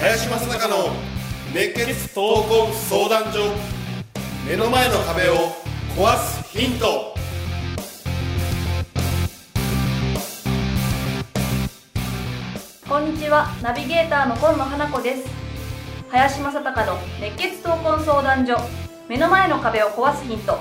林正孝の熱血闘魂相談所目の前の壁を壊すヒント。こんにちは。ナビゲーターの今野花子です。林正孝の熱血闘魂相談所。目の前の壁を壊すヒント。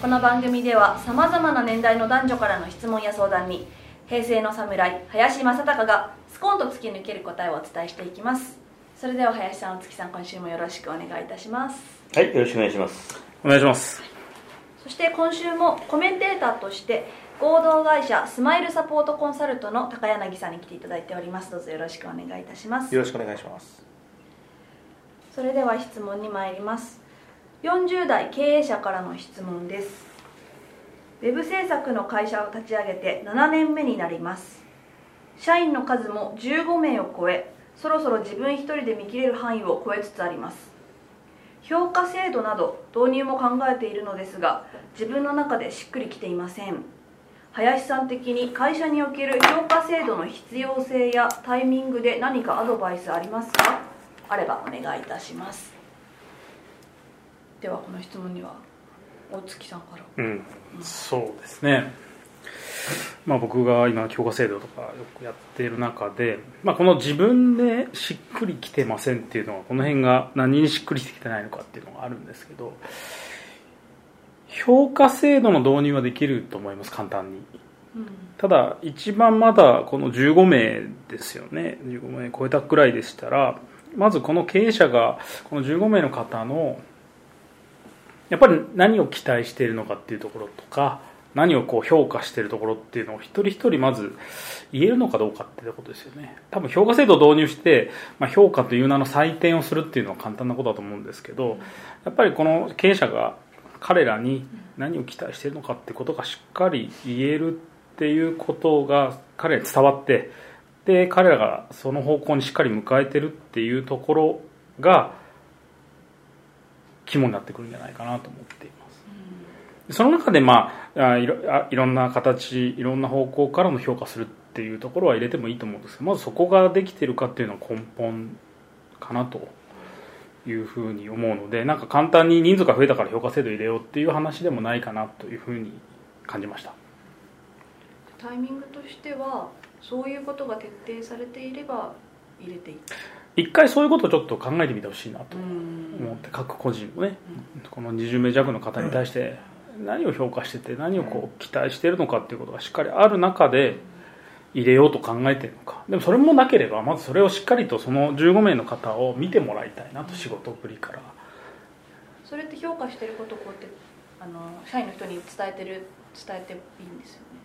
この番組ではさまざまな年代の男女からの質問や相談に平成の侍林正孝がスコンと突き抜ける答えをお伝えしていきます。それでは林さんお月さん今週もよろしくお願いいたします。はい、よろしくお願いします。お願いします。そして今週もコメンテーターとして合同会社スマイルサポートコンサルトの高柳さんに来ていただいております。どうぞよろしくお願いいたします。よろしくお願いしますそれでは質問に参ります。40代経営者からの質問です。ウェブ制作の会社を立ち上げて7年目になります。社員の数も15名を超えそろそろ自分一人で見切れる範囲を超えつつあります。評価制度など導入も考えているのですが自分の中でしっくりきていません。林さん的に会社における評価制度の必要性やタイミングで何かアドバイスありますか？あればお願いいたします。ではこの質問には大月さんから。うん。そうですね。まあ僕が今強化制度とかよくやっている中で、まあ、この自分でしっくりきてませんっていうのはこの辺が何にしっくりきてないのかっていうのがあるんですけど評価制度の導入はできると思います簡単に。うん。ただ一番まだこの15名ですよね。15名超えたくらいでしたらまずこの経営者がこの15名の方のやっぱり何を期待しているのかっていうところとか何をこう評価しているところっていうのを一人一人まず言えるのかどうかっていうことですよね。多分評価制度を導入して、まあ、評価という名の採点をするっていうのは簡単なことだと思うんですけどやっぱりこの経営者が彼らに何を期待しているのかってことがしっかり言えるっていうことが彼らに伝わってで彼らがその方向にしっかり迎えてるっていうところが肝になってくるんじゃないかなと思っています。その中で、まあ、あいろあいろんな形いろんな方向からの評価するっていうところは入れてもいいと思うんですけどまずそこができてるかっていうのは根本かなというふうに思うのでなんか簡単に人数が増えたから評価制度入れようっていう話でもないかなというふうに感じました。タイミングとしてはそういうことが徹底されていれば入れていい。一回そういうことをちょっと考えてみてほしいなとん。思って各個人もね。この20名弱の方に対して何を評価してて何をこう期待しているのかっていうことがしっかりある中で入れようと考えてるのか。でもそれもなければまずそれをしっかりとその15名の方を見てもらいたいなと仕事ぶりから。それって評価してることをこうやってあの社員の人に伝えてる伝えていいんですよね。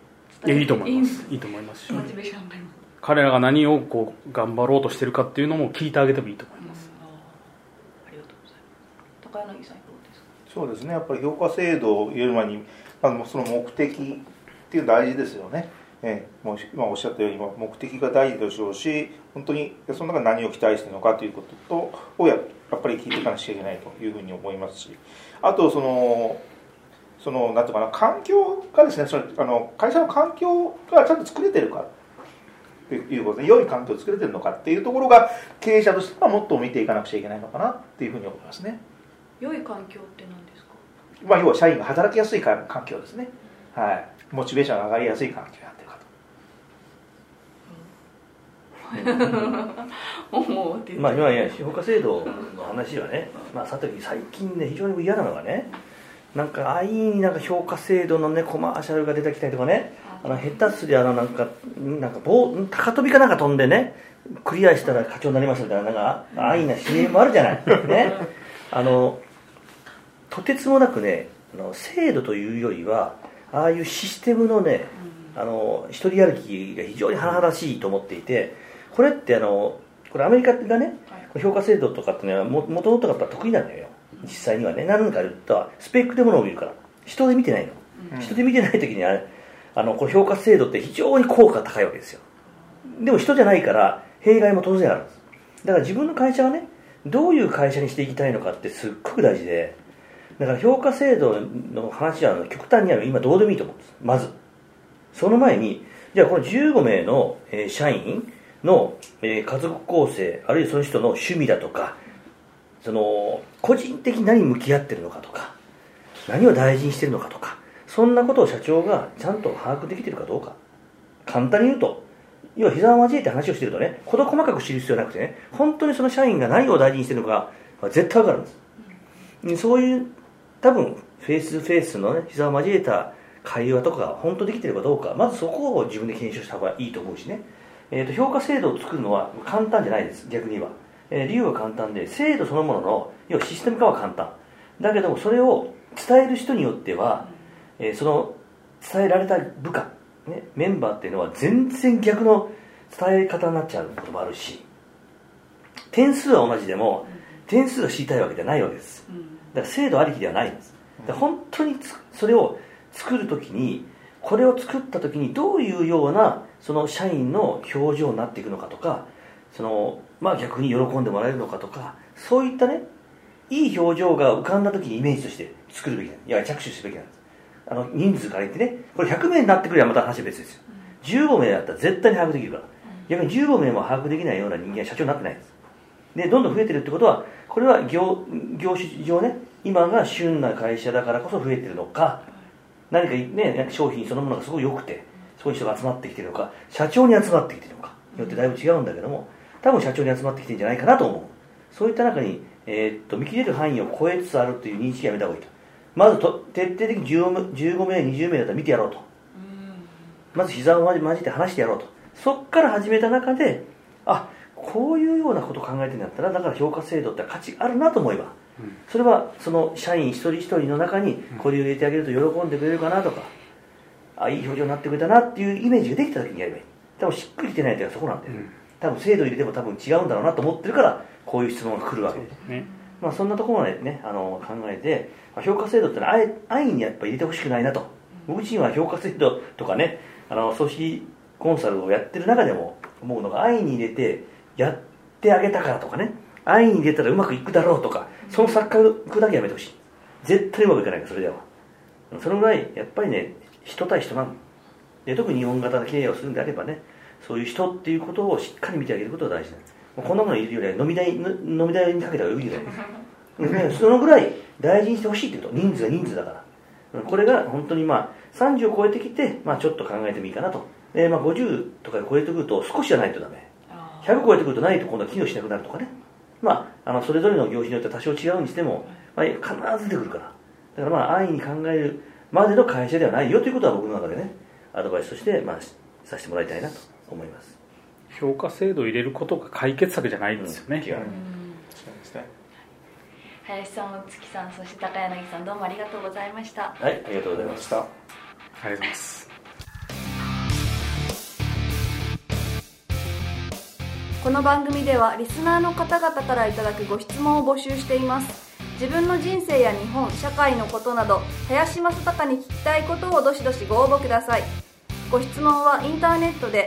いやいいと思いまいすいいと思いますしベーション上がります彼らが何をこう頑張ろうとしてるかっていうのも聞いてあげてもいいと思います。ありがとうございます。高柳さんどうですか？そうですね。やっぱり評価制度を入れる前に、まあ、その目的っていうの大事ですよね、ええ。もう今おっしゃったようにまあ目的が大事でしょうし本当にその中で何を期待してるのかということとをややっぱり聞いていかなくちゃいけないというふうに思いますしあとそのそのなんていうかな環境がですねそのあの会社の環境がちゃんと作れてるかっていうことで良い環境を作れてるのかっていうところが経営者としてはもっと見ていかなくちゃいけないのかなっていうふうに思いますね。良い環境って何ですか？まあ、要は社員が働きやすい環環境ですね、はい、モチベーションが上がりやすい環境になってるかと思うってまあ今や評価制度の話はね、まあさて最近ね非常に嫌なのがね、なんか安易になんか評価制度のねコマーシャルが出てきたりとかね、あの下手すりゃあのなんかなんか棒高跳びかなんか飛んでねクリアしたら課長になりますみたいななんか安易な CM あるじゃない。ね。あのとてつもなくねあの制度というよりはああいうシステムのねあの一人歩きが非常に甚だしいと思っていてこれってあのこれアメリカがね評価制度とかっていうのはももともとが得意なんだよ。実際にはね。何か言ったらスペックでものを見るから。人で見てないの、人で見てない時にはあのこれ評価制度って非常に効果が高いわけですよ。でも人じゃないから弊害も当然あるんです。だから自分の会社はねどういう会社にしていきたいのかってすっごく大事でだから評価制度の話は極端には今どうでもいいと思うんです。まず。その前にじゃあこの15名の、社員の、家族構成あるいはその人の趣味だとかその個人的に何に向き合ってるのかとか何を大事にしてるのかとかそんなことを社長がちゃんと把握できてるかどうか。簡単に言うと要は膝を交えて話をしてるとね事細かく知る必要なくてね本当にその社員が何を大事にしてるのか絶対わかるんです。そういう多分フェイスフェイスのね膝を交えた会話とかが本当できてるかどうかまずそこを自分で検証した方がいいと思うしね、えー、と評価制度を作るのは簡単じゃないです逆に言え、えー理由は簡単で制度そのものの要はシステム化は簡単。だけどもそれを伝える人によっては、えーその伝えられた部下、ね、メンバーっていうのは全然逆の伝え方になっちゃうこともあるし点数は同じでも点数が知りたいわけじゃないわけです。だから制度ありきではないんです。だから本当につそれを作るときにこれを作ったときにどういうようなその社員の表情になっていくのかとかその、まあ、逆に喜んでもらえるのかとかそういったねいい表情が浮かんだときにイメージとして作るべきなんいや着手すべきなんですあの人数から言ってねこれ100名になってくればまた話は別ですよ。15名だったら絶対に把握できるから。逆に15名も把握できないような人間は社長になってないんです。でどんどん増えてるってことはこれは業業種上ね今が旬な会社だからこそ増えてるのか何かね商品そのものがすごい良くてそういう人が集まってきてるのか社長に集まってきてるのかによってだいぶ違うんだけども多分社長に集まってきてるんじゃないかなと思う。そういった中に、えーっと見切れる範囲を超えつつあるという認識はやめた方がいいとまずと徹底的に15 15名20名だったら見てやろうと。まず膝を交えて話してやろうと。そっから始めた中であこういうようなことを考えてるんだったらだから評価制度って価値あるなと思えば。それはその社員一人一人の中にこれを入れてあげると喜んでくれるかなとかあいい表情になってくれたなっていうイメージができた時にやればいい。多分しっくりきてないっていうのはそこなんだよ、うん。多分制度入れても多分違うんだろうなと思ってるからこういう質問が来るわけ。でねまあ、そんなところまでねあの考えて、まあ評価制度ってのは安易にやっぱ入れてほしくないなと。僕自身は評価制度とかねあの組織コンサルをやってる中でも思うのが安易に入れてやってあげたからとかね安易に入れたらうまくいくだろうとかその錯覚だけやめてほしい。絶対うまくいかないからそれでは。そのぐらいやっぱりね人対人なので特に日本型の経営をするんであればねそういう人っていうことをしっかり見てあげることが大事だもうこんなものいるよりは飲み代ぬ飲み代にかけた方がいいぐらいですね そのぐらい大事にしてほしいってこと人数が人数だから。うんこれが本当にまあ30を超えてきて、まあ、ちょっと考えてもいいかなと、えーまあ50とか超えてくると少しじゃないとダメ。100超えてくるとないと今度は機能しなくなるとかね。まああのそれぞれの業種によって多少違うにしても、まあ、必ず出てくるから。だからまあ安易に考えるまでの会社ではないよということは僕の中でねアドバイスとして、まあ、しさせてもらいたいなと思います評価制度を入れることが解決策じゃないんですよね、違うそうですね林さん大月さんそして高柳さんどうもありがとうございました。はいありがとうございました。ありがとうございます。この番組ではリスナーの方々からいただくご質問を募集しています。自分の人生や日本社会のことなど林正孝に聞きたいことをどしどしご応募ください。ご質問はインターネットで